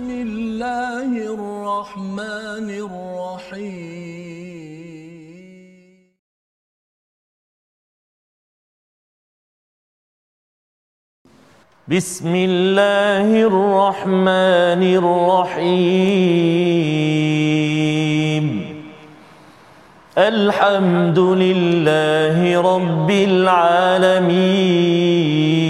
بسم الله الرحمن الرحيم. بسم الله الرحمن الرحيم. الحمد لله رب العالمين.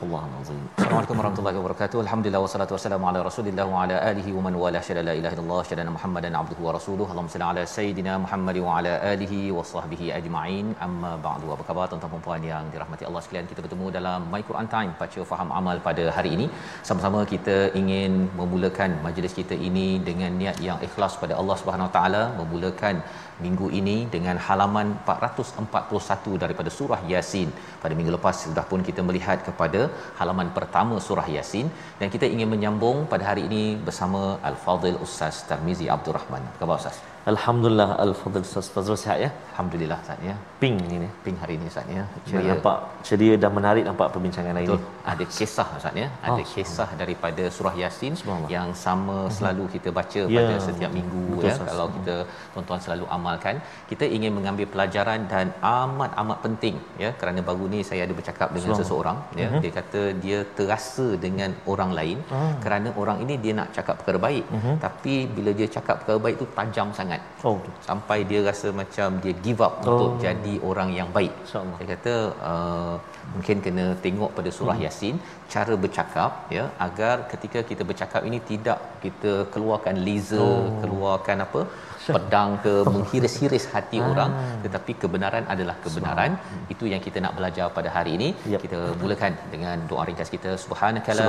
Barakallahu azim. Assalamualaikum warahmatullahi wabarakatuh. Alhamdulillah wassalatu wassalamu ala Rasulillah wa ala alihi wa man wala syada la ilaha illallah syada Muhammadan abduhu wa rasuluhu. Allahumma salli ala sayidina Muhammad wa ala alihi wa sahbihi ajma'in. Amma ba'du. Apa khabar tuan-tuan dan puan yang dirahmati Allah sekalian? Kita bertemu dalam My Quran Time, baca faham amal pada hari ini. Sama-sama kita ingin memulakan majlis kita ini dengan niat yang ikhlas pada Allah Subhanahu wa taala, memulakan minggu ini dengan halaman 441 daripada surah Yasin. Pada minggu lepas sudah pun kita melihat kepada halaman pertama surah Yasin dan kita ingin menyambung pada hari ini bersama Al-Fadhil Ustaz Tarmizi Abdul Rahman. Apa khabar Ustaz? Alhamdulillah Al-Fadhil Ustaz Fazrul sihat ya Alhamdulillah Ustaz ya. Ping ni Ping hari ini Ustaz ya. Ceria. Nampak ceria dan menarik nampak perbincangan hari Betul. ini Ada kisah Ustaz ya. Ada Oh, kisah daripada surah Yasin yang sama selalu kita baca Ya. pada setiap minggu Betul, ya. Kalau kita tuan-tuan selalu amalkan, kita ingin mengambil pelajaran dan amat amat penting ya kerana baru ni saya ada bercakap dengan seseorang ya. Mhm. Dia kata dia terasa dengan orang lain Ah. kerana orang ini dia nak cakap perkara baik Mhm. tapi bila dia cakap perkara baik tu tajam sangat Oh sampai dia rasa macam dia give up Oh. untuk jadi orang yang baik. InsyaAllah. Saya kata uh, mungkin kena tengok pada surah Hmm. Yasin cara bercakap ya agar ketika kita bercakap ini tidak kita keluarkan laser, Oh. keluarkan apa? Pedang ke menghiris-hiris hati Ah. orang tetapi kebenaran adalah kebenaran. Itu yang kita nak belajar pada hari ini. Yep. Kita mulakan dengan doa ringkas kita subhanakala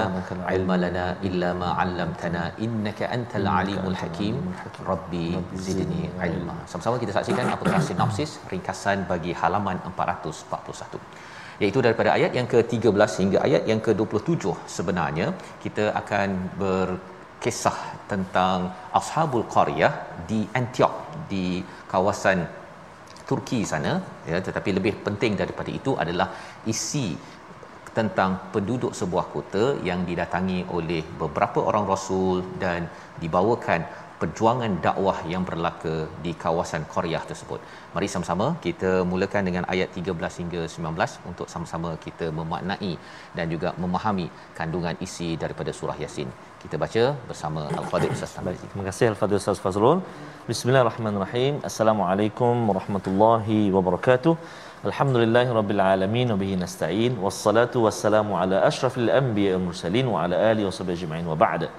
ilma lana illa ma 'allamtana innaka antal alimul hakim. Rabbi zidni ilma. Sama-sama kita saksikan apakah sinopsis ringkasan bagi halaman 441 iaitu daripada ayat yang ke-13 hingga ayat yang ke-27 sebenarnya kita akan berkisah tentang ashabul qaryah di Antioch di kawasan Turki sana ya tetapi lebih penting daripada itu adalah isi tentang penduduk sebuah kota yang didatangi oleh beberapa orang rasul dan dibawakan perjuangan dakwah yang berlaku di kawasan Korea tersebut. Mari sama-sama kita mulakan dengan ayat 13 hingga 19 untuk sama-sama kita memaknai dan juga memahami kandungan isi daripada surah Yasin. Kita baca bersama Al-Fadhil Ustaz Tamzi. terima kasih Al-Fadhil Ustaz Fazrul. Bismillahirrahmanirrahim. Assalamualaikum warahmatullahi wabarakatuh. Alhamdulillahi rabbil alamin wa bihi nasta'in. Wassalatu wassalamu ala asyrafil anbiya'i wal mursalin wa ala alihi washabihi ajma'in wa ba'da.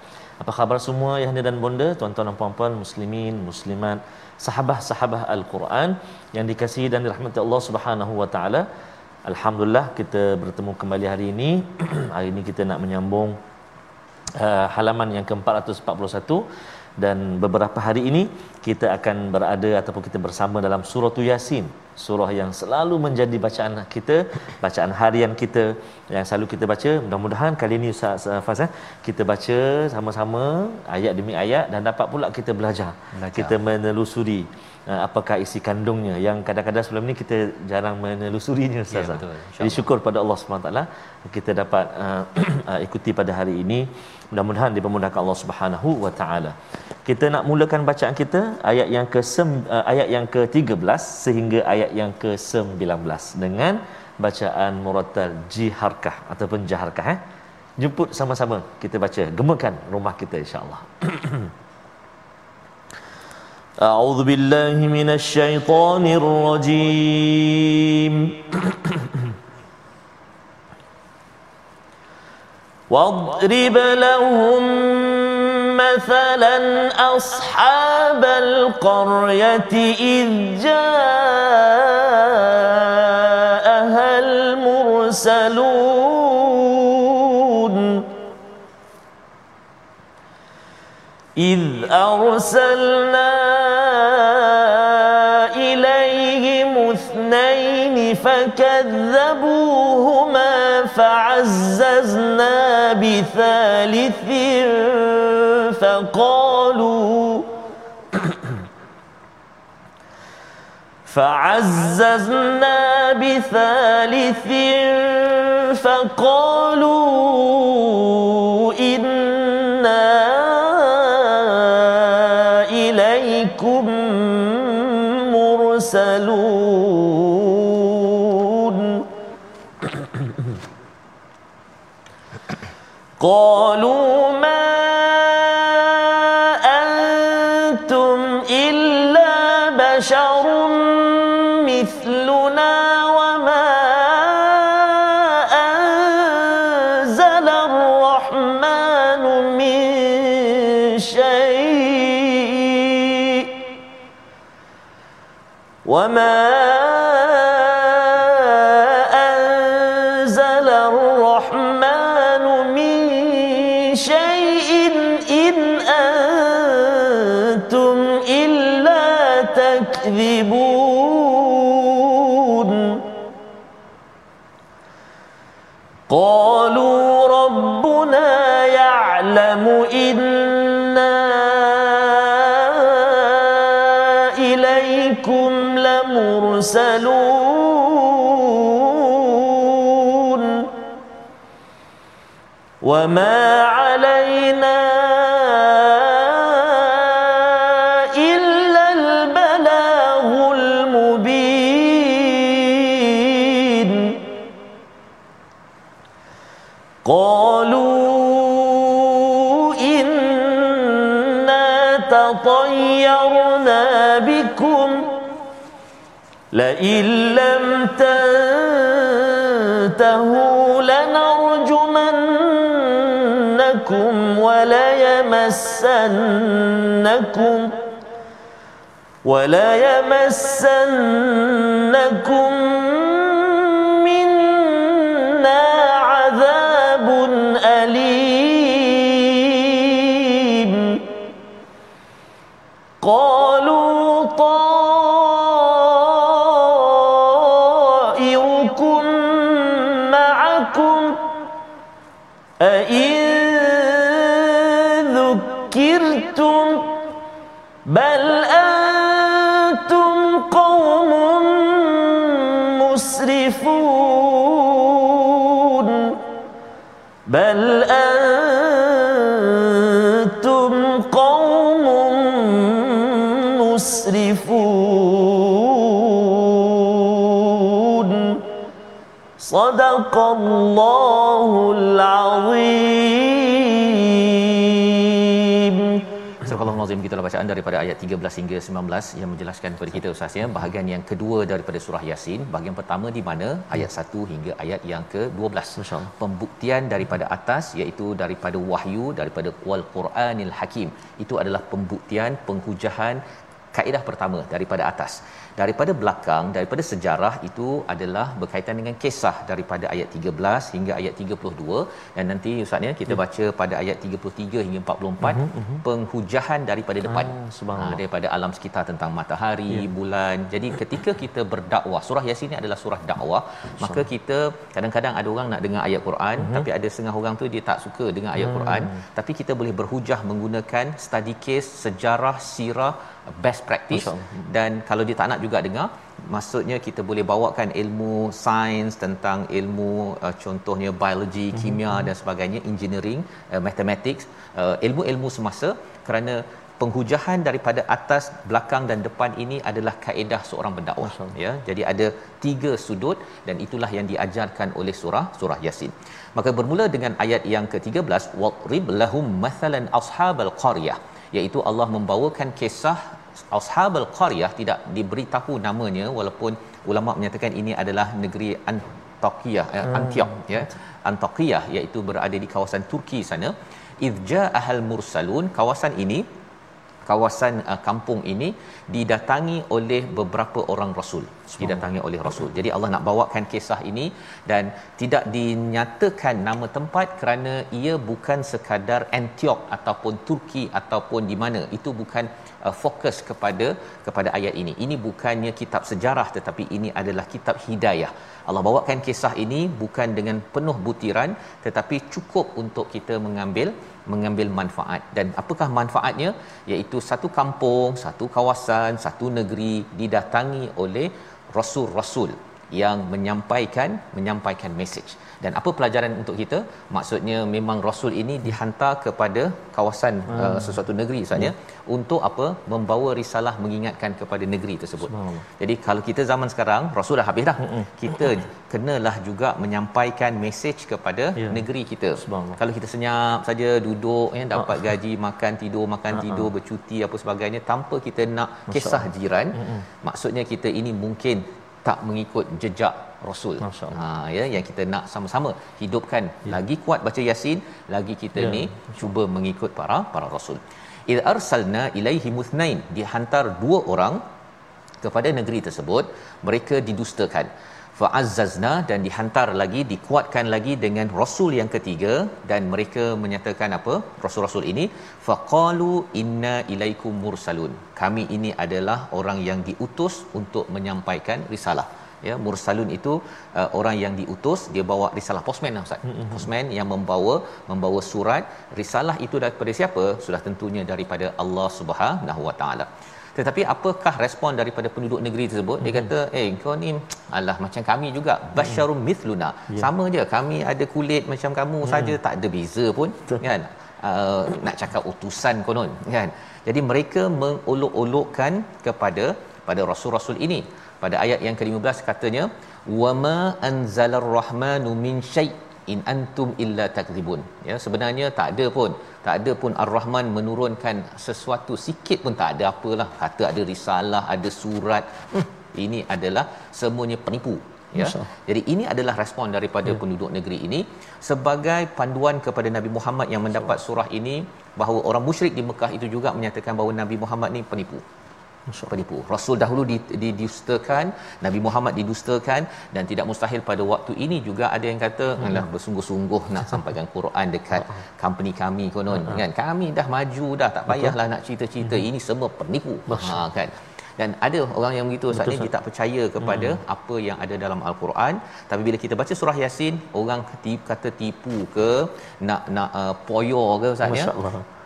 Apa khabar semua ayahanda dan bonda, tuan-tuan dan puan-puan, muslimin, muslimat, sahabah-sahabah Al-Quran yang dikasihi dan dirahmati Allah Subhanahu wa taala. Alhamdulillah kita bertemu kembali hari ini. hari ini kita nak menyambung uh, halaman yang ke-441. Dan beberapa hari ini kita akan berada ataupun kita bersama dalam surah Yasin. Surah yang selalu menjadi bacaan kita bacaan harian kita. Yang selalu kita baca mudah-mudahan kali ini Ustaz Faz eh, kita baca sama-sama ayat demi ayat. Dan dapat pula kita belajar, Belajar. kita menelusuri apakah isi kandungnya? Yang kadang-kadang sebelum ni kita jarang menelusurinya Ustaz Ya, betul. jadi syukur pada Allah SWT kita dapat uh, uh, ikuti pada hari ini. Mudah-mudahan dipermudahkan Allah Subhanahu wa taala. Kita nak mulakan bacaan kita ayat yang ke uh, ayat yang ke-13 sehingga ayat yang ke-19 dengan bacaan murattal jiharkah ataupun jaharkah eh. Jemput sama-sama kita baca. Gemakan rumah kita insya-Allah أعوذ بالله من الشيطان الرجيم. واضرب لهم مثلا أصحاب القرية إذ جاءها المرسلون. إذ أرسلنا إليهم اثنين فكذبوهما فعززنا بثالث فقالوا فعززنا بثالث فقالوا مرسلون قالوا وما علينا إلا البلاغ المبين قالوا إنا تطيرنا بكم لئن لم تنتهوا لنرجمنكم يمسنكم ولا يمسنكم صدق الله العظيم Surah Al-Nazim kita bacaan daripada ayat 13 hingga 19 yang menjelaskan kepada kita Ustaz ya bahagian yang kedua daripada surah Yasin bahagian pertama di mana ayat 1 hingga ayat yang ke-12 Masya-Allah. pembuktian daripada atas iaitu daripada wahyu daripada wal Quranil Hakim itu adalah pembuktian penghujahan kaedah pertama daripada atas. Daripada belakang daripada sejarah itu adalah berkaitan dengan kisah daripada ayat 13 hingga ayat 32 dan nanti ustaz ya kita baca pada ayat 33 hingga 44 uh-huh, penghujahan daripada depan. Ah, subhanallah. Ah, daripada alam sekitar tentang matahari bulan. Jadi ketika kita berdakwah surah yasin ni adalah surah dakwah. Maka kita kadang-kadang ada orang nak dengar ayat Quran tapi ada setengah orang tu dia tak suka dengar ayat Quran. Tapi kita boleh berhujah menggunakan study case sejarah sirah best practice. Masya Allah. dan kalau dia tak nak juga dengar maksudnya kita boleh bawakan ilmu sains tentang ilmu uh, contohnya biologi kimia dan sebagainya engineering uh, mathematics uh, ilmu-ilmu semasa. Kerana penghujahan daripada atas belakang dan depan ini adalah kaedah seorang pendakwah. Ya jadi ada tiga sudut dan itulah yang diajarkan oleh surah surah yasin. Maka bermula dengan ayat yang ke-13 wadrib lahum mathalan ashabal qaryah iaitu Allah membawakan kisah ashabul qaryah tidak diberitahu namanya walaupun ulama menyatakan ini adalah negeri Antakiyah eh, Antiok ya. Antakiyah iaitu berada di kawasan Turki sana. Idja ahal mursalun kawasan ini kawasan uh, kampung ini didatangi oleh beberapa orang rasul. Didatangi oleh rasul. Jadi Allah nak bawakan kisah ini dan tidak dinyatakan nama tempat kerana ia bukan sekadar Antioch ataupun Turki ataupun di mana. Itu bukan uh, fokus kepada kepada ayat ini. Ini bukannya kitab sejarah tetapi ini adalah kitab hidayah. Allah bawakan kisah ini bukan dengan penuh butiran tetapi cukup untuk kita mengambil mengambil manfaat. Dan apakah manfaatnya? Iaitu satu kampung satu kawasan satu negeri didatangi oleh rasul-rasul yang menyampaikan menyampaikan message dan apa pelajaran untuk kita maksudnya memang rasul ini dihantar kepada kawasan hmm. uh, sesuatu negeri misalnya hmm. untuk apa membawa risalah mengingatkan kepada negeri tersebut jadi kalau kita zaman sekarang rasul dah habis dah hmm. kita kenalah juga menyampaikan message kepada yeah. negeri kita kalau kita senyap saja duduk ya dapat uh. gaji makan tidur makan uh. tidur bercuti apa sebagainya tanpa kita nak kisah jiran hmm. maksudnya kita ini mungkin tak mengikut jejak rasul. Ha ya yang kita nak sama-sama hidupkan ya. lagi kuat baca yasin, lagi kita ya. ni cuba mengikut para para rasul. Id arsalna ilaihi muthnain dihantar dua orang kepada negeri tersebut, mereka didustakan. Fa'azzazna dan dihantar lagi dikuatkan lagi dengan rasul yang ketiga. Dan mereka menyatakan apa? Rasul-rasul ini faqalu inna ilaikum mursalun. Kami ini adalah orang yang diutus untuk menyampaikan risalah. Ya mursalun itu uh, orang yang diutus dia bawa risalah postman lah ustaz. Mm-hmm. postman yang membawa membawa surat. Risalah itu daripada siapa? Sudah tentunya daripada Allah Subhanahu wa taala tetapi apakah respon daripada penduduk negeri tersebut? Dia kata eh kau ni alah macam kami juga. Basyarum mithluna. Yeah. sama je kami ada kulit macam kamu mm. saja tak ada beza pun kan? Uh, nak cakap utusan konon kan? Jadi mereka mengolok-olokkan kepada pada rasul-rasul ini. Pada ayat yang ke-15 katanya wama anzalar rahmanu min syai' in antum illa takdzibun ya sebenarnya tak ada pun tak ada pun ar-rahman menurunkan sesuatu sikit pun tak ada apalah. Kata ada risalah ada surat. Hmm, ini adalah semuanya penipu. Ya jadi ini adalah respon daripada ya. penduduk negeri ini. Sebagai panduan kepada Nabi Muhammad yang mendapat surah ini bahawa orang musyrik di Mekah itu juga menyatakan bahawa Nabi Muhammad ni penipu penipu. Rasul dahulu didustakan, Nabi Muhammad didustakan dan tidak mustahil pada waktu ini juga ada yang kata hmm. alah bersungguh-sungguh nak sampaikan Quran dekat company kami konon uh-huh. kan. Kami dah maju dah tak payahlah nak cerita-cerita hmm. ini semua penipu. Ha kan. Dan ada orang yang begitu saat ini dia tak percaya kepada hmm. apa yang ada dalam al-Quran tapi bila kita baca surah Yasin orang kata tipu ke nak nak uh, poyo ke ustaz ya.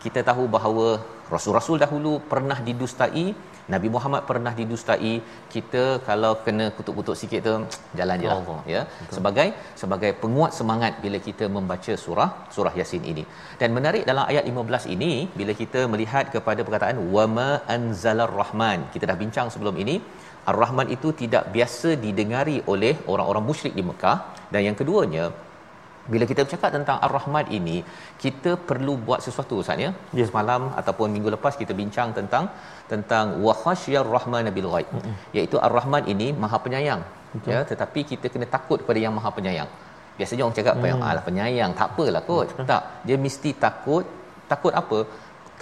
Kita tahu bahawa rasul-rasul dahulu pernah didustai Nabi Muhammad pernah didustai. Kita kalau kena kutuk-kutuk sikit tu jalan je lah ya. Betul. sebagai sebagai penguat semangat bila kita membaca surah surah yasin ini. Dan menarik dalam ayat 15 ini bila kita melihat kepada perkataan wama anzalar rahman kita dah bincang sebelum ini ar-rahman itu tidak biasa didengari oleh orang-orang musyrik di Mekah. Dan yang keduanya bila kita bercakap tentang Ar-Rahman ini, kita perlu buat sesuatu Ustaz ya. Yeah. Semalam ataupun minggu lepas kita bincang tentang tentang wa khasyar rahman bil ghaib. Mm-hmm. Iaitu Ar-Rahman ini Maha Penyayang. Okay. Ya, tetapi kita kena takut kepada Yang Maha Penyayang. Biasanya orang cakap apa yang mm. alah penyayang, tak apalah kot. Mm. Tak, dia mesti takut. Takut apa?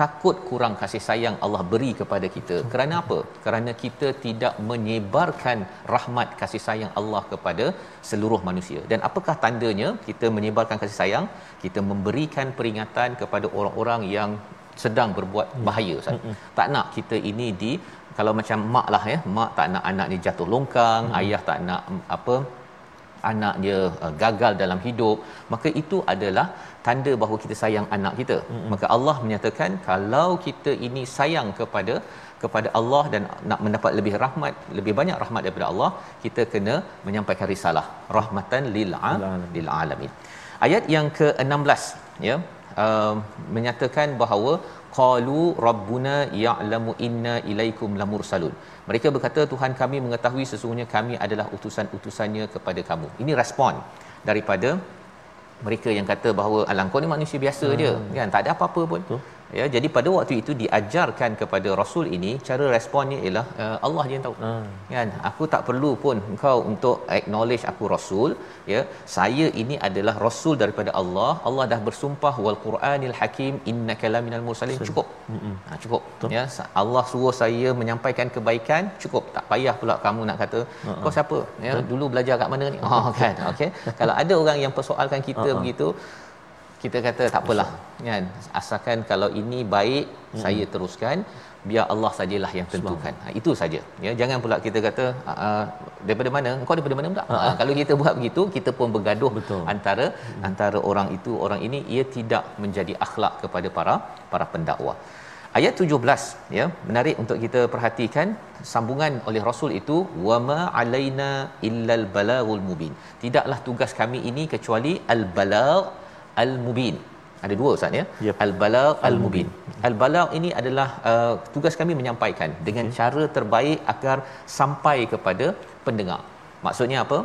Takut kurang kasih sayang Allah beri kepada kita. Kerana apa? Kerana kita tidak menyebarkan rahmat kasih sayang Allah kepada seluruh manusia. Dan apakah tandanya kita menyebarkan kasih sayang? Kita memberikan peringatan kepada orang-orang yang sedang berbuat bahaya. Hmm. Tak nak kita ini di kalau macam mak lah ya, mak tak nak anak ni jatuh longkang, ayah tak nak apa anak dia uh, gagal dalam hidup maka itu adalah tanda bahawa kita sayang anak kita. Mm-hmm. maka Allah menyatakan kalau kita ini sayang kepada kepada Allah dan nak mendapat lebih rahmat lebih banyak rahmat daripada Allah kita kena menyampaikan risalah. Rahmatan lil lil alamin. ayat yang ke-16 ya uh, menyatakan bahawa qalu rabbuna ya'lamu inna ilaikum lamursalun mereka berkata Tuhan kami mengetahui sesungguhnya kami adalah utusan-utusannya kepada kamu ini respon daripada mereka yang kata bahawa alang kau ni manusia biasa hmm. je kan tak ada apa-apa pun Betul. Ya jadi pada waktu itu diajarkan kepada rasul ini cara responnya ialah uh, Allah je yang tahu. Hmm. kan? Aku tak perlu pun engkau untuk acknowledge aku rasul ya. Saya ini adalah rasul daripada Allah. Allah dah bersumpah wal quranil hakim innaka laminal mursalin. Cukup. Ha, cukup. Ya sa- Allah suruh saya menyampaikan kebaikan cukup. Tak payah pula kamu nak kata kau siapa? Ya dulu belajar kat mana ni? Oh kan? Okey. Kalau ada orang yang persoalkan kita begitu kita kata tak apalah kan? Asalkan kalau ini baik hmm. saya teruskan biar Allah sajalah yang tentukan. Ha, itu saja. Ya jangan pula kita kata uh, daripada mana? Kau daripada mana pula? Ha, kalau kita buat begitu kita pun bergaduh Betul. antara hmm. antara orang itu orang ini ia tidak menjadi akhlak kepada para para pendakwah ayat 17 ya menarik untuk kita perhatikan sambungan oleh rasul itu wama alaina illal balagul mubin. Tidaklah tugas kami ini kecuali al balagh al mubin ada dua ustaz ya? Yep. al balagh al mubin al balagh ini adalah uh, tugas kami menyampaikan dengan cara terbaik agar sampai kepada pendengar. Maksudnya apa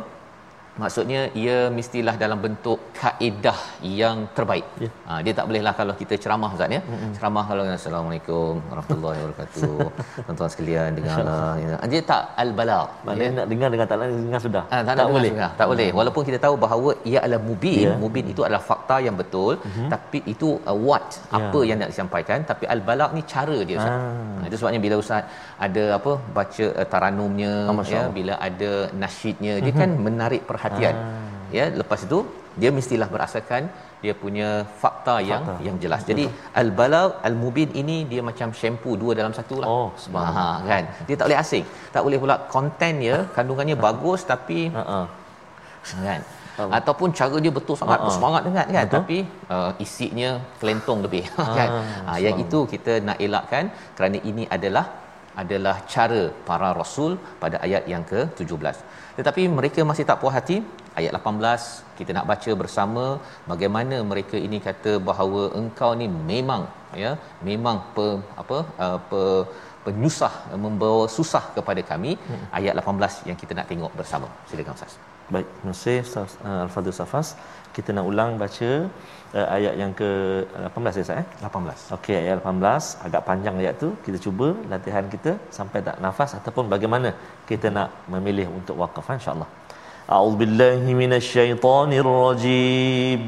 maksudnya ia mestilah dalam bentuk kaedah yang terbaik. Ya. Ha, dia tak bolehlah kalau kita ceramah Ustaz ya. Mm-hmm. Ceramah kalau assalamualaikum warahmatullahi wabarakatuh. Tuan-tuan sekalian dengarlah. Ya. Dia tak al-balagh. Maknanya nak dengar dengan tak nak dengar sudah. Ha, tak, tak boleh. Sudah. Tak boleh. Walaupun kita tahu bahawa ia adalah mubin, yeah. mubin itu adalah fakta yang betul, mm-hmm. tapi itu uh, what Ya. apa yang nak disampaikan, tapi al-balagh ni cara dia Ustaz. Ah. Ha, itu sebabnya bila Ustaz ada apa baca uh, taranumnya ya, bila ada nasyidnya, dia kan menarik perhatian. Ah. Ya, lepas itu dia mestilah berasaskan dia punya fakta, yang Fakta. yang jelas. Jadi al-balagh al-mubin ini dia macam shampoo dua dalam satu lah. Oh, ha, kan. Dia tak boleh asing. Tak boleh pula konten dia kandungannya bagus tapi Ha ah. kan ataupun cara dia betul sangat ha. bersemangat sangat kan Betul. tapi uh, isinya kelentong lebih kan ha, yang itu kita nak elakkan kerana ini adalah adalah cara para rasul pada ayat yang ke-17 tetapi mereka masih tak puas hati ayat 18 kita nak baca bersama bagaimana mereka ini kata bahawa engkau ni memang ya memang pe, apa uh, pe, penyusah membawa susah kepada kami. Hmm. ayat 18 yang kita nak tengok bersama. Silakan ustaz. Baik terima kasih ustaz eh, al-fadhil safas. Kita nak ulang baca uh, ayat yang ke eh, 18 ya ustaz eh? 18 okey ayat 18 agak panjang ayat tu. Kita cuba latihan kita sampai tak nafas ataupun bagaimana kita nak memilih untuk wakaf insyaallah. A'udzubillahi minasyaitonirrajim.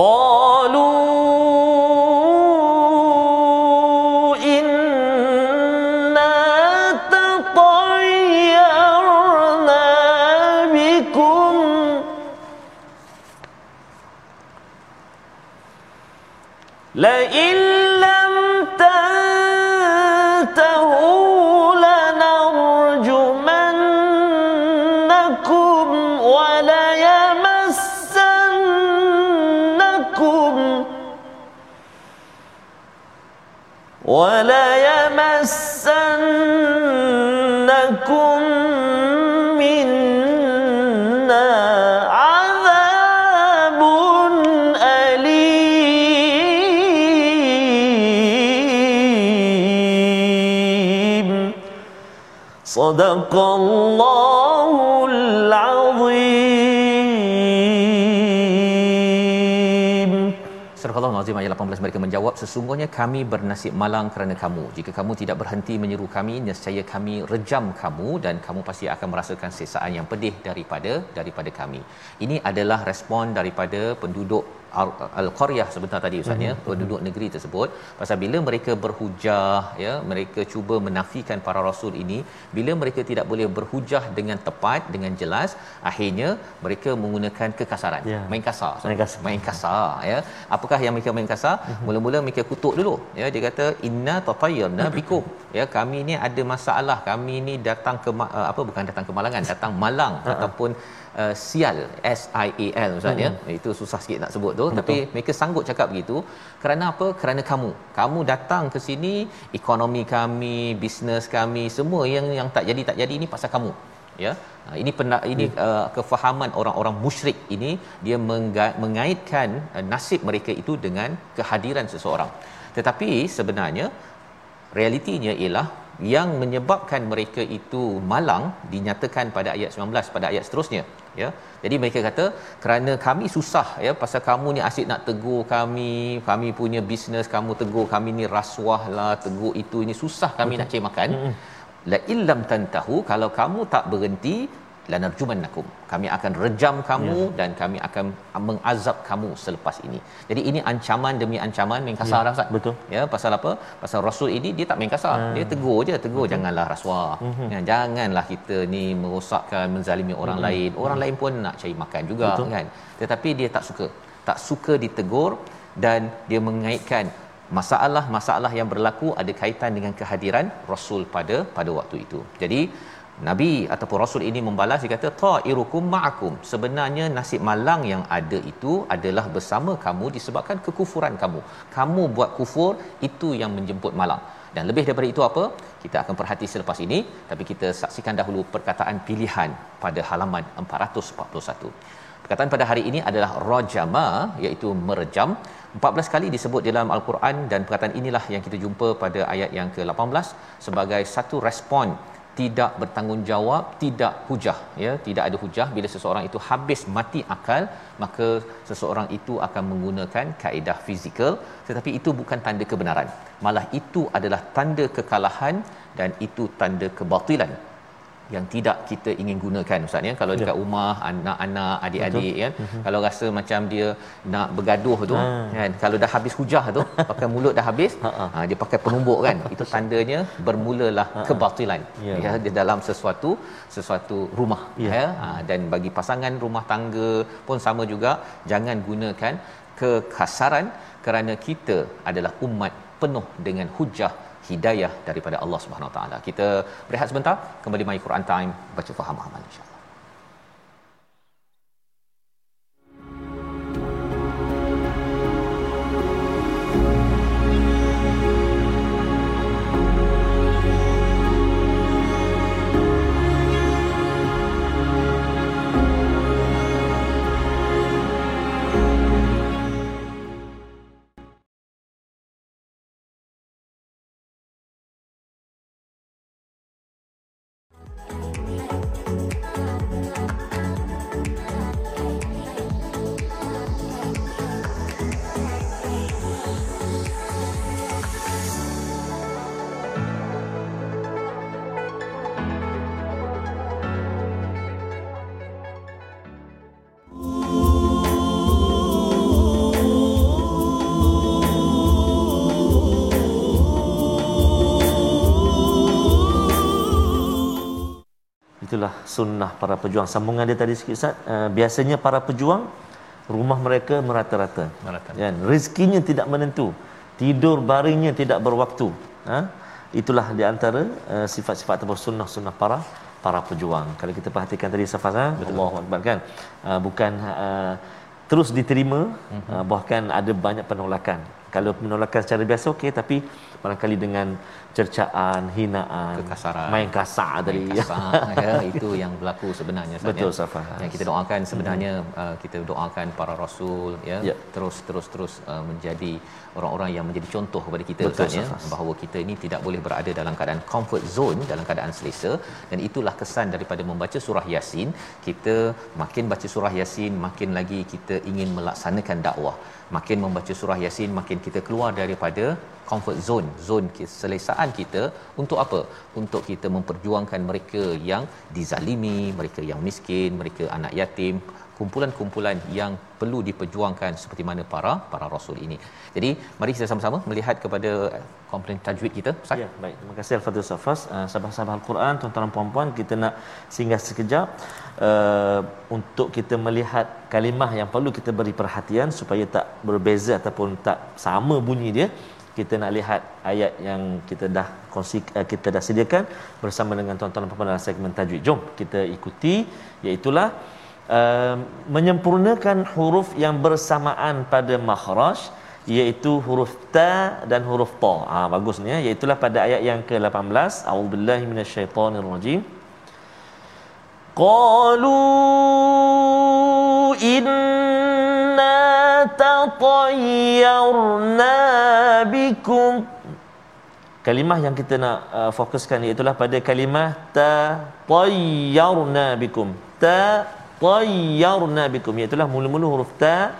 Qalu لئن صدق الله العظيم Surah Al-Azim ayat 18 mereka menjawab sesungguhnya kami bernasib malang kerana kamu jika kamu tidak berhenti menyeru kami nescaya kami rejam kamu dan kamu pasti akan merasakan siksaan yang pedih daripada daripada kami ini adalah respon daripada penduduk Al- Al-Qaryah sebentar tadi ustaz ya penduduk negeri tersebut. Pasal bila mereka berhujah ya mereka cuba menafikan para rasul ini bila mereka tidak boleh berhujah dengan tepat dengan jelas akhirnya mereka menggunakan kekasaran. Ya. main kasar Main kasar. main kasar ya. Apakah yang mereka main kasar? Mula-mula mereka kutuk dulu ya. Dia kata inna tatayyarna bikum. Ya kami ni ada masalah. Kami ni datang ke uh, apa bukan datang ke malangan datang malang ataupun uh, sial S I A L ustaz ya. Itu susah sikit nak sebut tu tapi mereka sanggup cakap begitu. Kerana apa? Kerana kamu. Kamu datang ke sini ekonomi kami bisnes kami semua yang yang tak jadi tak jadi ni pasal kamu ya. Ha, ini pernah ini uh, kefahaman orang-orang musyrik ini dia mengga- mengaitkan uh, nasib mereka itu dengan kehadiran seseorang. Tetapi sebenarnya realitinya ialah yang menyebabkan mereka itu malang dinyatakan pada ayat 19 pada ayat seterusnya ya jadi mereka kata kerana kami susah ya pasal kamu ni asyik nak tegur kami kami punya bisnes kamu tegur kami ni rasuah lah tegur itu ini susah kami Betul. nak cari makan mm-hmm. la illam tantahu kalau kamu tak berhenti lanarjumannakum kami akan rejam kamu ya. dan kami akan mengazab kamu selepas ini jadi ini ancaman demi ancaman main kasar ya. Ustaz betul ya pasal apa pasal rasul ini dia tak main kasar ya. dia tegur je tegur betul. janganlah rasuah mm-hmm. ya, janganlah kita ni merosakkan menzalimi orang mm-hmm. lain orang mm-hmm. lain pun nak cari makan juga betul. kan tetapi dia tak suka tak suka ditegur dan dia mengaitkan masalah-masalah yang berlaku ada kaitan dengan kehadiran rasul pada pada waktu itu jadi Nabi ataupun Rasul ini membalas dia kata ta'irukum ma'akum. Sebenarnya nasib malang yang ada itu adalah bersama kamu disebabkan kekufuran kamu. Kamu buat kufur itu yang menjemput malang. Dan lebih daripada itu apa? Kita akan perhati selepas ini tapi kita saksikan dahulu perkataan pilihan pada halaman 441 perkataan pada hari ini adalah rajama iaitu merejam. 14 kali disebut dalam al-Quran dan perkataan inilah yang kita jumpa pada ayat yang ke-18 sebagai satu respon tidak bertanggungjawab tidak hujah ya. Tidak ada hujah. Bila seseorang itu habis mati akal maka seseorang itu akan menggunakan kaedah fizikal. Tetapi itu bukan tanda kebenaran. Malah itu adalah tanda kekalahan dan itu tanda kebatilan yang tidak kita ingin gunakan ustaz ya kalau ya. dekat rumah anak-anak adik-adik kan uh-huh. kalau rasa macam dia nak bergaduh tu uh. kan kalau dah habis hujah tu pakai mulut dah habis uh-huh. ha, dia pakai penumbuk kan itu tandanya bermulalah uh-huh. kebatilan yeah. ya di dalam sesuatu sesuatu rumah yeah. ya ha, dan bagi pasangan rumah tangga pun sama juga jangan gunakan kekasaran kerana kita adalah umat penuh dengan hujah hidayah daripada Allah Subhanahu Wa Taala. Kita berehat sebentar, kembali mai Quran Time baca faham amal insya sunnah para pejuang. Sambungan dia tadi sikit Ustaz. Uh, biasanya para pejuang rumah mereka merata-rata. Merata. Kan? Rezekinya tidak menentu. Tidur baringnya tidak berwaktu. Ha? Itulah di antara uh, sifat-sifat ataupun sunnah-sunnah para para pejuang. Kalau kita perhatikan tadi safaz ha? Allahu akbar kan? Uh, bukan uh, terus diterima uh, bahkan ada banyak penolakan kalau penolakan secara biasa okey tapi barangkali dengan cercaan, hinaan, kekasaran, main kasar main tadi. Kasar, ya, itu yang berlaku sebenarnya. Betul, ya. Safa. Yang kita doakan sebenarnya hmm. uh, kita doakan para rasul ya, ya. terus terus terus uh, menjadi orang-orang yang menjadi contoh kepada kita Betul, ya, bahawa kita ini tidak boleh berada dalam keadaan comfort zone, dalam keadaan selesa dan itulah kesan daripada membaca surah Yasin. Kita makin baca surah Yasin, makin lagi kita ingin melaksanakan dakwah. Makin membaca surah Yasin, makin kita keluar daripada comfort zone zone keselesaan kita. Untuk apa? Untuk kita memperjuangkan mereka yang dizalimi mereka yang miskin mereka anak yatim kumpulan-kumpulan yang perlu diperjuangkan seperti mana para para rasul ini. Jadi mari kita sama-sama melihat kepada komplain tajwid kita. Ustaz. Ya, baik. Terima kasih Al-Fadhil Safas. Uh, sahabat-sahabat Al-Quran, tuan-tuan dan puan-puan, kita nak singgah sekejap uh, untuk kita melihat kalimah yang perlu kita beri perhatian supaya tak berbeza ataupun tak sama bunyi dia kita nak lihat ayat yang kita dah kongsi eh, kita dah sediakan bersama dengan tuan-tuan dan puan dalam segmen tajwid. Jom kita ikuti iaitu menyempurnakan huruf yang bersamaan pada makhraj iaitu huruf ta dan huruf ta. Ah ha, bagus ni ya. iaitu pada ayat yang ke-18. A'udzubillahi minasyaitonirrajim. Qalu inna tatayyarna bikum kalimah yang kita nak uh, fokuskan iaitu pada kalimah ta tayyarna bikum ta tayyarna bikum. Iaitu mula-mula huruf ta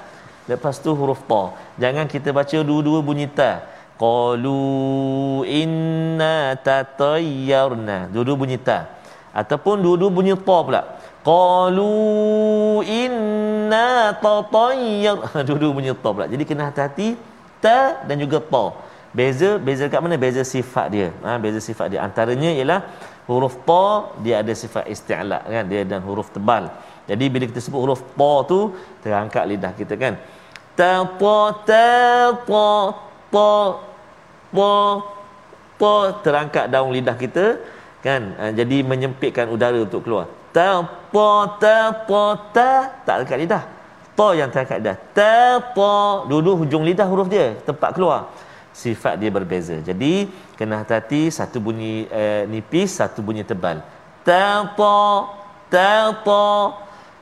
lepas tu huruf ta. Jangan kita baca dua-dua bunyi ta. Qalu inna tatayyarna. Dua-dua bunyi ta. Ataupun dua-dua bunyi ta pula. Qalu inna tatayyar dua-dua bunyi ta pula. Jadi kena hati-hati ta dan juga ta. Beza beza kat mana? Beza sifat dia. Ha, beza sifat dia. Antaranya ialah huruf ta dia ada sifat isti'la kan? Dia dan huruf tebal jadi bila kita sebut huruf ta tu terangkat lidah kita kan ta ta ta ta ta ta ta terangkat daun lidah kita kan ha, jadi menyempitkan udara untuk keluar ta ta ta ta ta tak dekat lidah ta yang terangkat lidah ta ta dulu hujung lidah huruf dia tempat keluar sifat dia berbeza. Jadi kena hati-hati satu bunyi uh, nipis, satu bunyi tebal. Ta ta ta ta.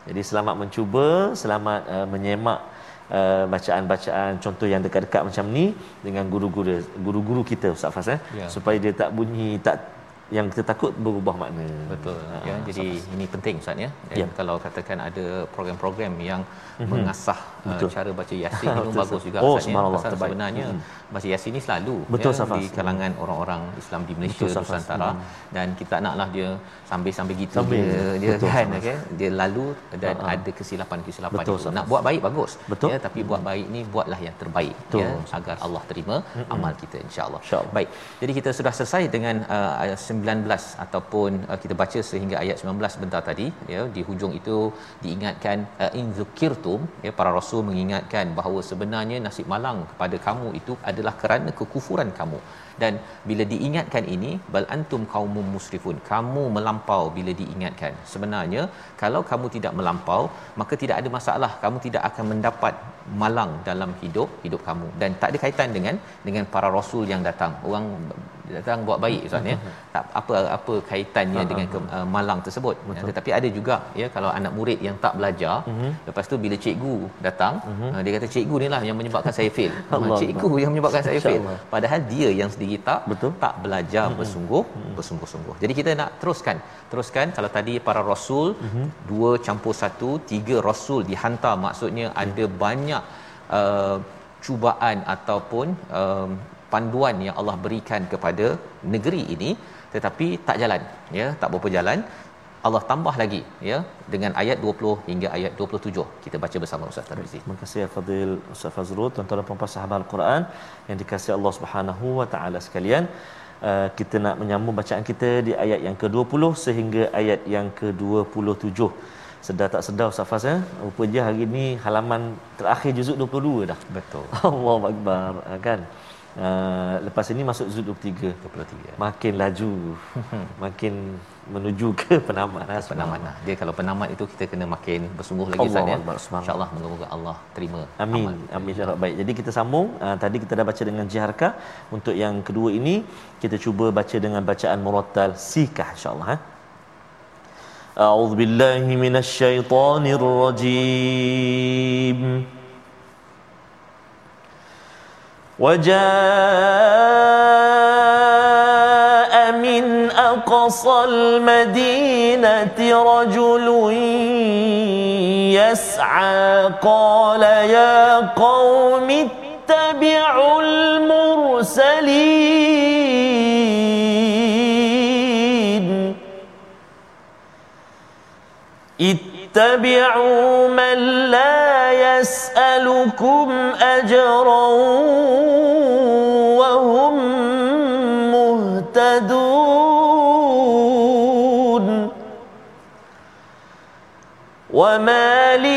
Jadi selamat mencuba, selamat uh, menyemak uh, bacaan-bacaan contoh yang dekat-dekat macam ni dengan guru-guru guru-guru kita Ustaz Fas eh ya. supaya dia tak bunyi tak yang kita takut berubah makna. Betul. Ha, ya, jadi sama. ini penting Ustaz ya. ya. Kalau katakan ada program-program yang mm-hmm. mengasah uh, cara baca Yasin itu bagus juga oh, Ustaz ya. Sebenarnya mm-hmm. baca Yasin ni selalu Betul, ya, di kalangan orang-orang Islam di Malaysia Betul, Nusantara mm-hmm. dan kita naklah dia sambil-sambil gitu sambil. dia dia Betul, kan okay? dia lalu dan uh-huh. ada kesilapan-kesilapan Betul, itu. Nak buat baik bagus. Betul. Ya, tapi buat baik ni buatlah yang terbaik Betul. ya agar Allah terima mm-hmm. amal kita insya-Allah. Insya Baik. Jadi kita sudah selesai dengan uh, 19 ataupun uh, kita baca sehingga ayat 19 sebentar tadi ya di hujung itu diingatkan uh, in zukirtum ya para rasul mengingatkan bahawa sebenarnya nasib malang kepada kamu itu adalah kerana kekufuran kamu. Dan bila diingatkan ini bal antum qaumum musrifun kamu melampau bila diingatkan. Sebenarnya kalau kamu tidak melampau maka tidak ada masalah. Kamu tidak akan mendapat malang dalam hidup hidup kamu. Dan tak ada kaitan dengan dengan para rasul yang datang. Orang datang buat baik ustaz ya tak apa apa kaitannya uh-huh. dengan ke, uh, malang tersebut ya, tetapi ada juga ya kalau anak murid yang tak belajar uh-huh. lepas tu bila cikgu datang uh-huh. uh, dia kata cikgu ni lah yang menyebabkan saya fail Allah cikgu Allah. yang menyebabkan saya fail padahal dia yang sendiri tak Betul. tak belajar uh-huh. bersungguh uh-huh. bersungguh-sungguh jadi kita nak teruskan teruskan kalau tadi para rasul uh-huh. dua campur satu tiga rasul dihantar maksudnya uh-huh. ada banyak uh, cubaan ataupun uh, panduan yang Allah berikan kepada negeri ini tetapi tak jalan ya tak berapa jalan Allah tambah lagi ya dengan ayat 20 hingga ayat 27 kita baca bersama Ustaz Tarmizi. Terima kasih Fadil Ustaz Fazrul tuan-tuan dan puan sahabat Al-Quran yang dikasihi Allah Subhanahu wa taala sekalian. Uh, kita nak menyambung bacaan kita di ayat yang ke-20 sehingga ayat yang ke-27. Sedar tak sedar Ustaz Faz ya. Rupanya hari ini halaman terakhir juzuk 22 dah. Betul. Allahu akbar kan. Uh, lepas ini masuk Zul 23 23 makin laju. Makin menuju ke penamat lah penamat lah. dia kalau penamat itu kita kena makin bersungguh lagi Allah ya. Insyaallah moga-moga Allah terima amin. amal. amin ya baik. Jadi kita sambung. Uh, tadi kita dah baca dengan jiharka untuk yang kedua ini kita cuba baca dengan bacaan murattal sikah insyaallah ha. A'udzu billahi minasyaitonir rajim وجاء من أقصى المدينة رجل يسعى قال يا قوم اتبعوا المرسلين. اتبعوا من لا يسألكم أجرا وهم مهتدون. وما لي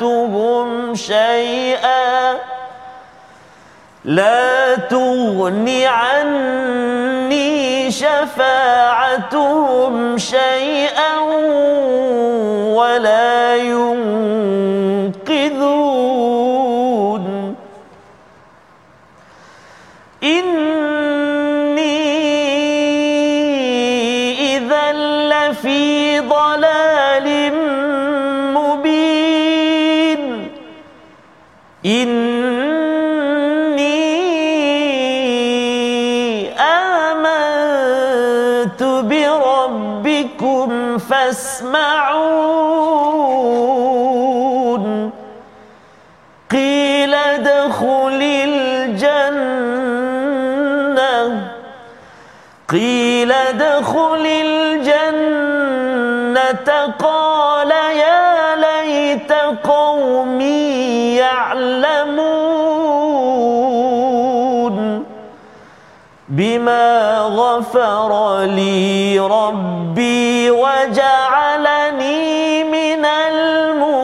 شفاعتهم شيئا لا تغن عني شفاعتهم شيئا ولا ينقذون إني إذا لفي ضلال إني آمنت بربكم فاسمعون قيل ادخل الجنة قيل ادخل الجنة بما غفر لي ربي وجعلني من المكرمين.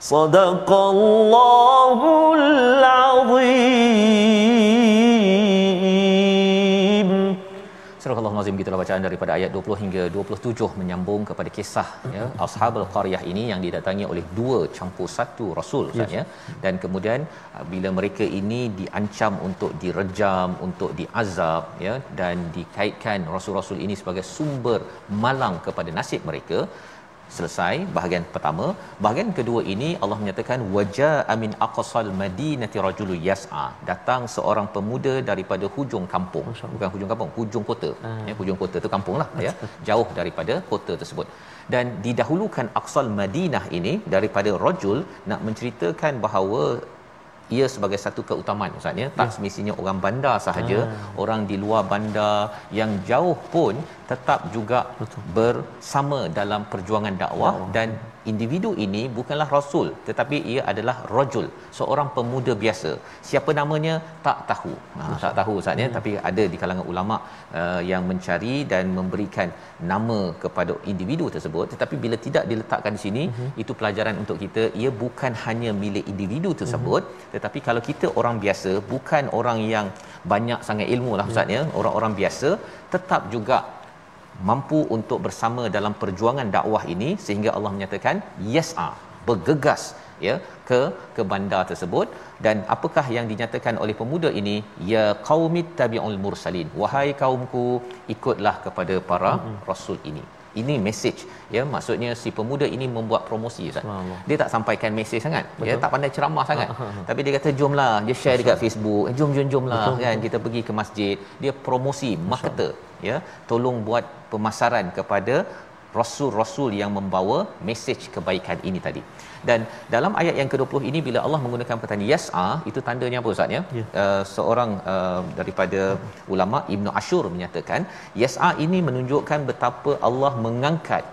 صدق الله Kita bacaan daripada ayat 20 hingga 27 menyambung kepada kisah ya ashabul qaryah ini yang didatangi oleh dua campur satu rasul yes. ya dan kemudian uh, bila mereka ini diancam untuk direjam untuk diazab ya dan dikaitkan rasul-rasul ini sebagai sumber malang kepada nasib mereka selesai bahagian pertama. Bahagian kedua ini Allah menyatakan wajah amin aqsal madinati rajulu yas'a. Datang seorang pemuda daripada hujung kampung. Bukan hujung kampung hujung kota. Hmm. ya hujung kota tu kampung lah ya. Jauh daripada kota tersebut. Dan didahulukan aqsal madinah ini daripada rajul nak menceritakan bahawa ia sebagai satu keutamaan ustaz ya tak ya. semestinya orang bandar sahaja hmm. orang di luar bandar yang jauh pun tetap juga Betul. bersama dalam perjuangan dakwah ya. dan individu ini bukanlah rasul tetapi ia adalah rajul seorang pemuda biasa siapa namanya tak tahu ha, tak tahu ustaz ya hmm. tapi ada di kalangan ulama uh, yang mencari dan memberikan nama kepada individu tersebut tetapi bila tidak diletakkan di sini hmm. itu pelajaran untuk kita ia bukan hanya milik individu tersebut hmm. tetapi kalau kita orang biasa bukan orang yang banyak sangat ilmu lah ustaz ya hmm. orang-orang biasa tetap juga mampu untuk bersama dalam perjuangan dakwah ini sehingga Allah menyatakan yas'a bergegas ya ke ke bandar tersebut. Dan apakah yang dinyatakan oleh pemuda ini? Ya qaumit tabi'ul mursalin. Wahai kaumku ikutlah kepada para mm-hmm. rasul ini ini message ya. Maksudnya si pemuda ini membuat promosi ustaz. Dia tak sampaikan message sangat Betul. dia tak pandai ceramah sangat. Tapi dia kata jomlah dia share dekat Facebook. Jom jom jomlah kan. Kita pergi ke masjid. Dia promosi marketer ya. Tolong buat pemasaran kepada rasul-rasul yang membawa mesej kebaikan ini tadi. Dan dalam ayat yang ke-20 ini bila Allah menggunakan perkataan yas'a itu tandanya apa ustaz ya? Yeah. Uh, seorang uh, daripada ulama Ibnu Ashur menyatakan yas'a ini menunjukkan betapa Allah mengangkat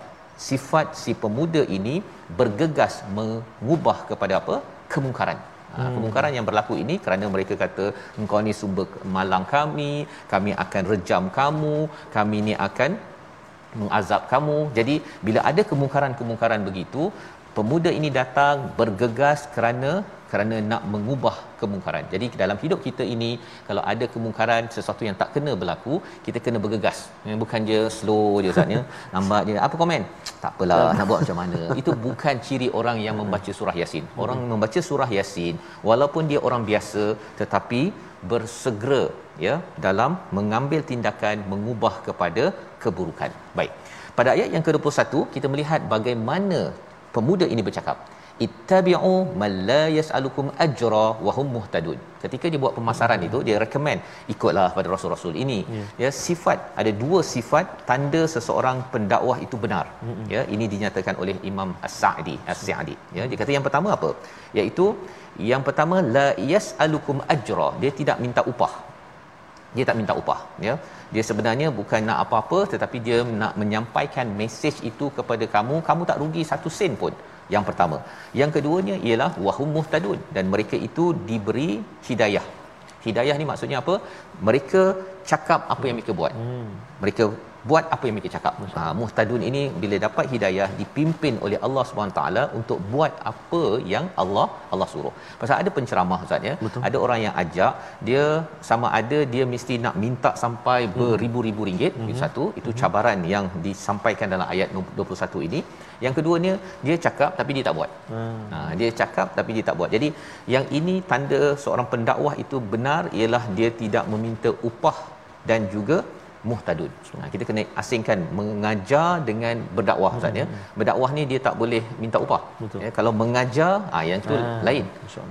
sifat si pemuda ini bergegas mengubah kepada apa? kemungkaran. Ha, hmm. kemungkaran yang berlaku ini kerana mereka kata engkau ni sumber malang kami, kami akan rejam kamu, kami ni akan mengazab kamu. Jadi bila ada kemungkaran-kemungkaran begitu, pemuda ini datang bergegas kerana kerana nak mengubah kemungkaran. Jadi dalam hidup kita ini kalau ada kemungkaran sesuatu yang tak kena berlaku, kita kena bergegas. Bukan je slow je Ustaz ya. Lambat je. Apa komen? Tak apalah, nak buat macam mana. Itu bukan ciri orang yang membaca surah Yasin. Orang membaca surah Yasin walaupun dia orang biasa tetapi bersegera ya dalam mengambil tindakan mengubah kepada keburukan. Baik. Pada ayat yang ke-21 kita melihat bagaimana pemuda ini bercakap ittabi'u man la yas'alukum ajra wa hum muhtadun. Ketika dia buat pemasaran hmm. itu dia recommend ikutlah pada rasul-rasul ini. Yeah. ya sifat ada dua sifat tanda seseorang pendakwah itu benar. Hmm. ya ini dinyatakan oleh Imam As-Sa'di As-Sa'di. Ya dia kata yang pertama apa? Iaitu yang pertama la yas'alukum ajra. Dia tidak minta upah. Dia tak minta upah ya. Dia sebenarnya bukan nak apa-apa tetapi dia nak menyampaikan mesej itu kepada kamu. Kamu tak rugi satu sen pun yang pertama. Yang keduanya ialah wahum muhtadun. Dan mereka itu diberi hidayah. Hidayah ni maksudnya apa? Mereka cakap apa yang mereka buat. Hmm. mereka buat apa yang mereka cakap. Ha, muhtadun ini bila dapat hidayah dipimpin oleh Allah Subhanahu taala untuk buat apa yang Allah Allah suruh. Pasal ada penceramah ustaz ya. Ada orang yang ajak dia sama ada dia mesti nak minta sampai hmm. beribu-ribu ringgit hmm. satu itu hmm. cabaran yang disampaikan dalam ayat 21 ini. Yang keduanya dia cakap tapi dia tak buat. Hmm. Ha, dia cakap tapi dia tak buat. Jadi yang ini tanda seorang pendakwah itu benar ialah dia tidak meminta upah dan juga muhtadun. Ha, kita kena asingkan mengajar dengan berdakwah Ustaz ya. Hmm. Berdakwah ni dia tak boleh minta upah. Betul. Ya, kalau mengajar ah ha, yang itu ha, lain.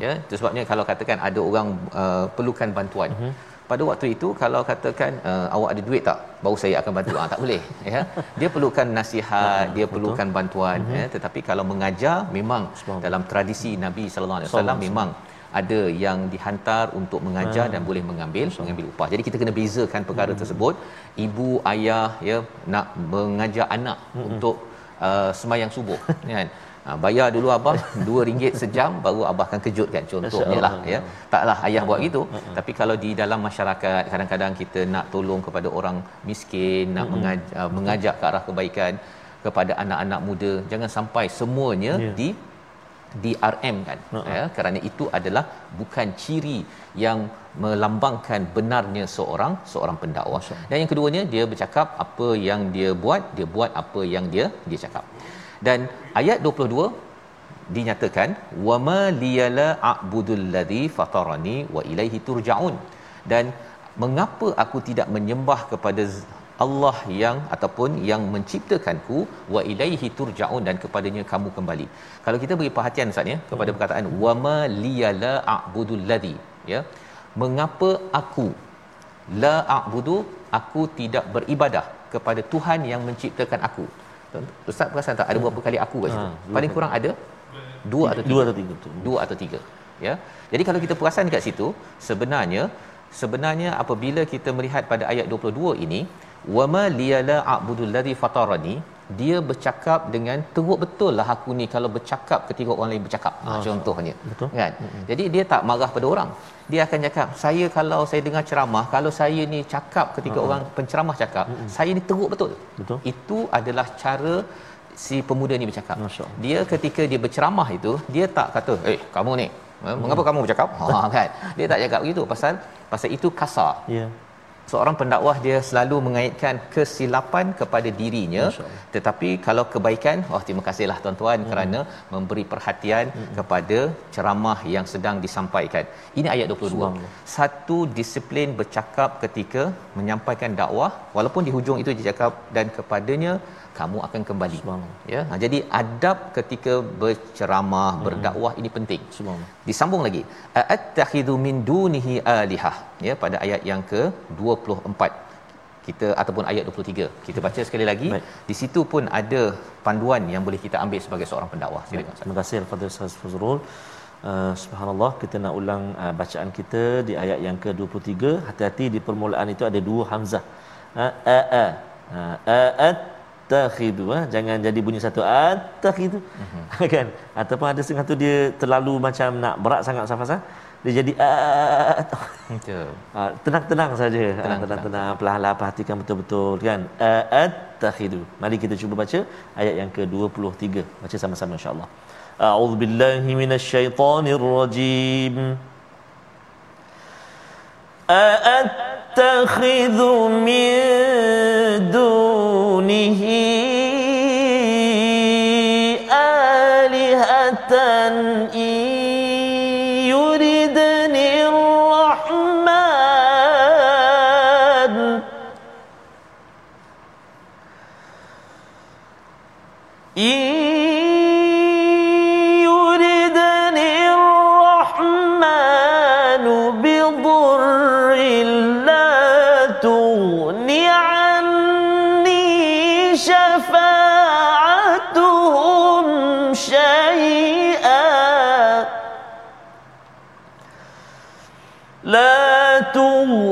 Ya, itu sebabnya kalau katakan ada orang uh, perlukan bantuan. Uh-huh. Pada waktu itu kalau katakan uh, awak ada duit tak baru saya akan bantu ah tak boleh ya dia perlukan nasihat dia betul. perlukan bantuan uh-huh. ya tetapi kalau mengajar memang dalam tradisi Nabi sallallahu alaihi wasallam memang ada yang dihantar untuk mengajar hmm. dan boleh mengambil so. mengambil upah. Jadi kita kena bezakan perkara hmm. tersebut. Ibu ayah ya nak mengajar anak hmm. untuk uh, semayang subuh kan. Ha, bayar dulu abah RM2 sejam baru abah akan kejutkan contohnya lah ya. Taklah ayah buat gitu. Hmm. Tapi kalau di dalam masyarakat kadang-kadang kita nak tolong kepada orang miskin, nak hmm. mengajak, uh, mengajak ke arah kebaikan kepada anak-anak muda jangan sampai semuanya yeah. di di RM kan uh-huh. ya kerana itu adalah bukan ciri yang melambangkan benarnya seorang seorang pendakwah uh-huh. dan yang keduanya dia bercakap apa yang dia buat dia buat apa yang dia dia cakap dan ayat 22 dinyatakan wama liyala a'budul ladzi fatarani wa ilaihi turja'un dan mengapa aku tidak menyembah kepada Allah yang ataupun yang menciptakanku wa ilaihi turja'un dan kepadanya kamu kembali. Kalau kita beri perhatian Ustaz ya kepada hmm. perkataan wa ma liyala a'budul ladhi ya. Mengapa aku la a'budu aku tidak beribadah kepada Tuhan yang menciptakan aku. Ustaz perasan tak ada berapa kali aku kat situ? Ha, Paling kurang ada dua atau tiga. Dua atau tiga. Dua atau tiga. Ya. Jadi kalau kita perasan dekat situ sebenarnya sebenarnya apabila kita melihat pada ayat 22 ini wama liyala a'budul ladzi fatarani. Dia bercakap dengan teruk betul lah aku ni kalau bercakap ketika orang lain bercakap. Ha, contohnya. betul. Kan? Mm-hmm. jadi dia tak marah pada orang. Dia akan cakap saya kalau saya dengar ceramah kalau saya ni cakap ketika uh-huh. orang penceramah cakap mm-hmm. saya ni teruk betul. Betul. Itu adalah cara si pemuda ni bercakap. Dia ketika dia berceramah itu dia tak kata eh kamu ni eh, mengapa hmm. kamu bercakap? Ha kan? Dia tak cakap begitu. Pasal pasal itu kasar. Ya. yeah seorang pendakwah dia selalu mengaitkan kesilapan kepada dirinya tetapi kalau kebaikan wah terima kasihlah tuan-tuan hmm. kerana memberi perhatian hmm. kepada ceramah yang sedang disampaikan ini ayat 22 Semang. satu disiplin bercakap ketika menyampaikan dakwah walaupun di hujung itu dia cakap dan kepadanya kamu akan kembali. Ya? Ha, jadi adab ketika berceramah hmm. berdakwah ini penting. Disambung lagi. Attakhidhu min dunihi alihah. Ya pada ayat yang ke 24 kita ataupun ayat 23 kita baca sekali lagi. Baik. di situ pun ada panduan yang boleh kita ambil sebagai seorang pendakwah. Silakan terima kasih kepada Ustaz Fazrul. Uh, subhanallah kita nak ulang uh, bacaan kita di ayat yang ke-23 hati-hati di permulaan itu ada dua hamzah. A a a a attakhidu ha? jangan jadi bunyi satu attakhidu uh-huh. kan? Ataupun ada setengah tu dia terlalu macam nak berat sangat safasah dia jadi ha, tenang-tenang saja. Ha, tenang-tenang. perlahan-lahan perhatikan betul-betul kan? Attakhidu mari kita cuba baca ayat yang ke-23 baca sama-sama insya-Allah. A'udzubillahi minasyaitonirrajim أأتخذ من دونه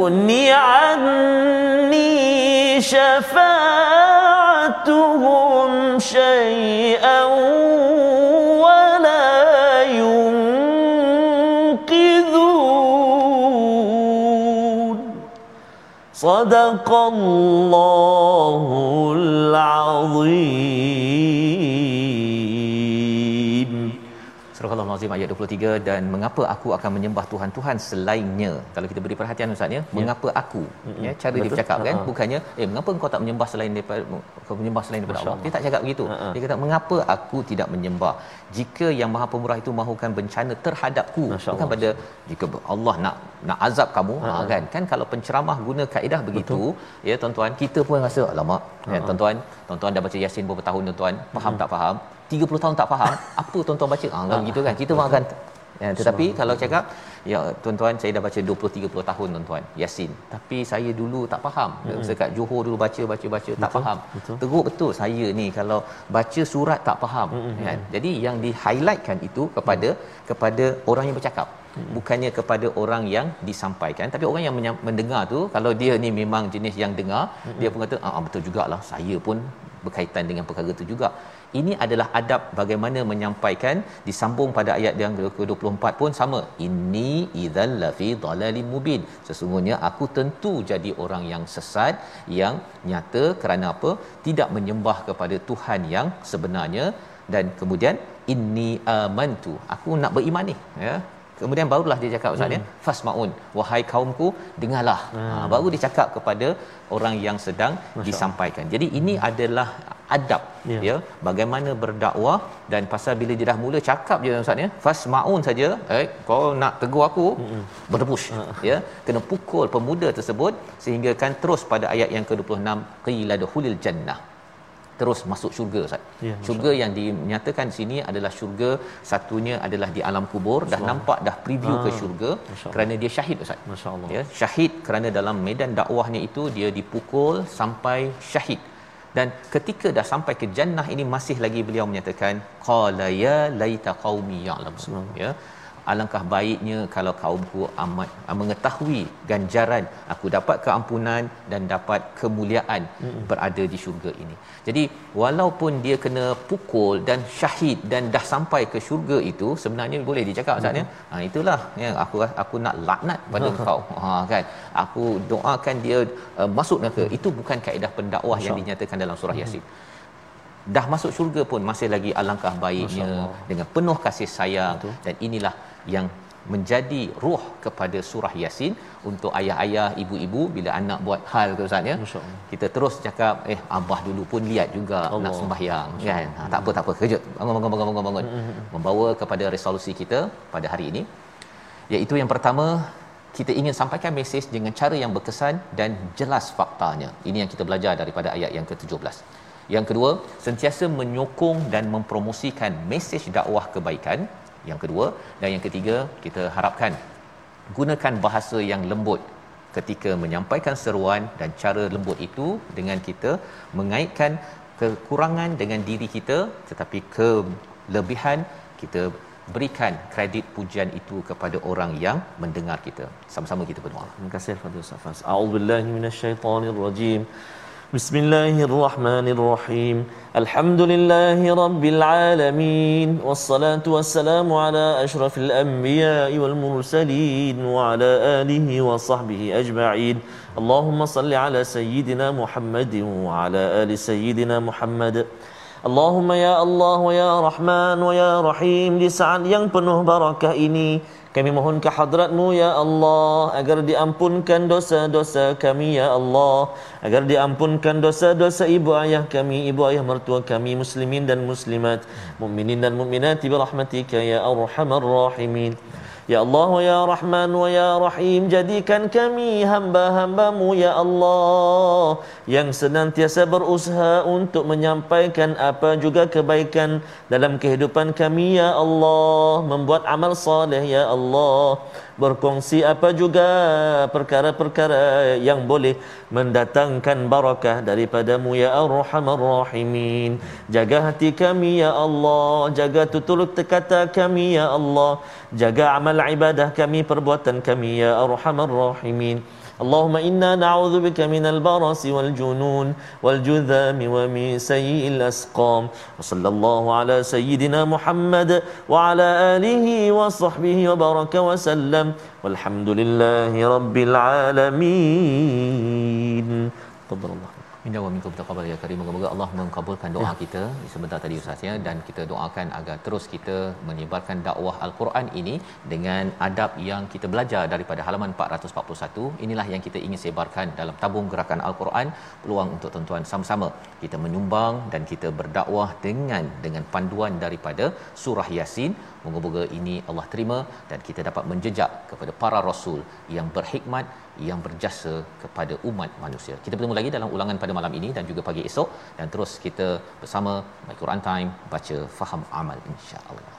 تغن عني شفاعتهم شيئا ولا ينقذون. صدق الله العظيم. Al-Azim ayat 23 dan mengapa aku akan menyembah Tuhan-Tuhan selainnya. Kalau kita beri perhatian ustaz ya, mengapa aku? Mm-hmm. Ya, cara Betul. dia bercakap kan, uh-huh. bukannya eh mengapa engkau tak menyembah selain daripada kau menyembah selain daripada Allah. Dia tak cakap begitu. Uh-huh. Dia kata mengapa aku tidak menyembah? Jika yang Maha Pemurah itu mahukan bencana terhadapku, bukan pada jika Allah nak nak azab kamu, uh-huh. kan? Kan kalau penceramah guna kaedah begitu, Betul. ya tuan-tuan, kita pun rasa alamak, uh-huh. ya tuan-tuan, tuan-tuan dah baca Yasin beberapa tahun tuan-tuan, faham uh-huh. tak faham? 30 tahun tak faham apa tuan-tuan baca ah kan gitu kan kita pun akan ya, tetapi kalau cakap ya tuan-tuan saya dah baca 20 30 tahun tuan-tuan Yasin tapi saya dulu tak faham hmm. dekat Johor dulu baca baca baca betul, tak faham betul. teruk betul saya ni kalau baca surat tak faham hmm. kan jadi yang di highlightkan itu kepada hmm. kepada orang yang bercakap hmm. bukannya kepada orang yang disampaikan tapi orang yang mendengar tu kalau dia ni memang jenis yang dengar hmm. dia pun kata ah, ah betul jugalah saya pun berkaitan dengan perkara itu juga ini adalah adab bagaimana menyampaikan disambung pada ayat yang ke-24 pun sama. Ini idzal lafi dhalalim mubin. Sesungguhnya aku tentu jadi orang yang sesat yang nyata kerana apa? Tidak menyembah kepada Tuhan yang sebenarnya. Dan kemudian inni amantu. Aku nak beriman ni ya kemudian barulah dia cakap ustaz ya hmm. fasmaun wahai kaumku dengarlah hmm. ha, baru dia cakap kepada orang yang sedang Masya disampaikan Allah. jadi ini adalah adab ya. ya bagaimana berdakwah dan pasal bila dia dah mula cakap je ustaz ya fasmaun saja eh kau nak tegur aku hmm. berdebush hmm. ya kena pukul pemuda tersebut sehingga kan terus pada ayat yang ke-26 qila duhulil jannah terus masuk syurga Ustaz. Ya, syurga yang dinyatakan sini adalah syurga satunya adalah di alam kubur dah nampak dah preview ah, ke syurga kerana dia syahid Ustaz. Masya-Allah. Ya, syahid kerana dalam medan dakwahnya itu dia dipukul sampai syahid. Dan ketika dah sampai ke jannah ini masih lagi beliau menyatakan qala ya laita qaumi ya'lamun. Ya alangkah baiknya kalau kaumku amat mengetahui ganjaran aku dapat keampunan dan dapat kemuliaan hmm. berada di syurga ini. Jadi walaupun dia kena pukul dan syahid dan dah sampai ke syurga itu sebenarnya boleh dicakap Ustaz ya. Ha itulah ya aku aku nak laknat pada kau. Ha kan. Aku doakan dia uh, masuk neraka. Hmm. Itu bukan kaedah pendakwah yang dinyatakan dalam surah Yasin. Hmm dah masuk syurga pun masih lagi alangkah baiknya dengan penuh kasih sayang. Betul. dan inilah yang menjadi ruh kepada surah yasin untuk ayah-ayah ibu-ibu bila anak buat hal ke ustaz ya. Kita terus cakap eh abah dulu pun lihat juga Allah. nak sembahyang kan? Ha, tak apa tak apa. Kejut. Bangun bangun bangun bangun bangun. Mm-hmm. membawa kepada resolusi kita pada hari ini. Iaitu yang pertama kita ingin sampaikan mesej dengan cara yang berkesan dan jelas faktanya. Ini yang kita belajar daripada ayat yang ke-17 yang kedua sentiasa menyokong dan mempromosikan mesej dakwah kebaikan. Yang kedua dan yang ketiga kita harapkan gunakan bahasa yang lembut ketika menyampaikan seruan dan cara lembut itu dengan kita mengaitkan kekurangan dengan diri kita tetapi kelebihan kita berikan kredit pujian itu kepada orang yang mendengar kita. Sama-sama kita berdoa. Terima kasih Fadil Safas a'udzubillahi minasyaitonirrajim بسم الله الرحمن الرحيم الحمد لله رب العالمين والصلاة والسلام على أشرف الأنبياء والمرسلين وعلى آله وصحبه أجمعين اللهم صل على سيدنا محمد وعلى آل سيدنا محمد اللهم يا الله ويا رحمن ويا رحيم yang penuh barakah ini Kami mohon ke hadratmu ya Allah agar diampunkan dosa-dosa kami ya Allah. Agar diampunkan dosa-dosa ibu ayah kami ibu ayah mertua kami muslimin dan muslimat mukminin dan mukminat bi rahmatika ya arhamar rahimin Ya Allah ya Rahman ya Rahim jadikan kami hamba-hambamu ya Allah yang senantiasa berusaha untuk menyampaikan apa juga kebaikan dalam kehidupan kami ya Allah. Membuat amal saleh ya Allah berkongsi apa juga perkara-perkara yang boleh mendatangkan barakah daripadamu ya Ar-Rahman Rahimin. Jaga hati kami ya Allah. Jaga tutur kata kami ya Allah. Jaga amal ibadah kami perbuatan kami ya arhamar rahimin اللهم إنا نعوذ بك من البرص والجنون والجذام ومن سيء الأسقام. وصلى الله على سيدنا محمد وعلى آله وصحبه وبارك وسلم. والحمد لله رب العالمين. تفضل الله. Minda wa minkum taqabbal ya karim. Moga-moga Allah mengabulkan doa ya. kita sebentar tadi Ustaz ya dan kita doakan agar terus kita menyebarkan dakwah Al-Quran ini dengan adab yang kita belajar daripada halaman 441. Inilah yang kita ingin sebarkan dalam tabung gerakan Al-Quran. Peluang untuk tuan-tuan sama-sama kita menyumbang dan kita berdakwah dengan dengan panduan daripada surah Yasin. Moga-moga ini Allah terima dan kita dapat menjejak kepada para rasul yang berhikmat yang berjasa kepada umat manusia. Kita bertemu lagi dalam ulangan pada malam ini dan juga pagi esok dan terus kita bersama My Quran Time baca faham amal insya-Allah.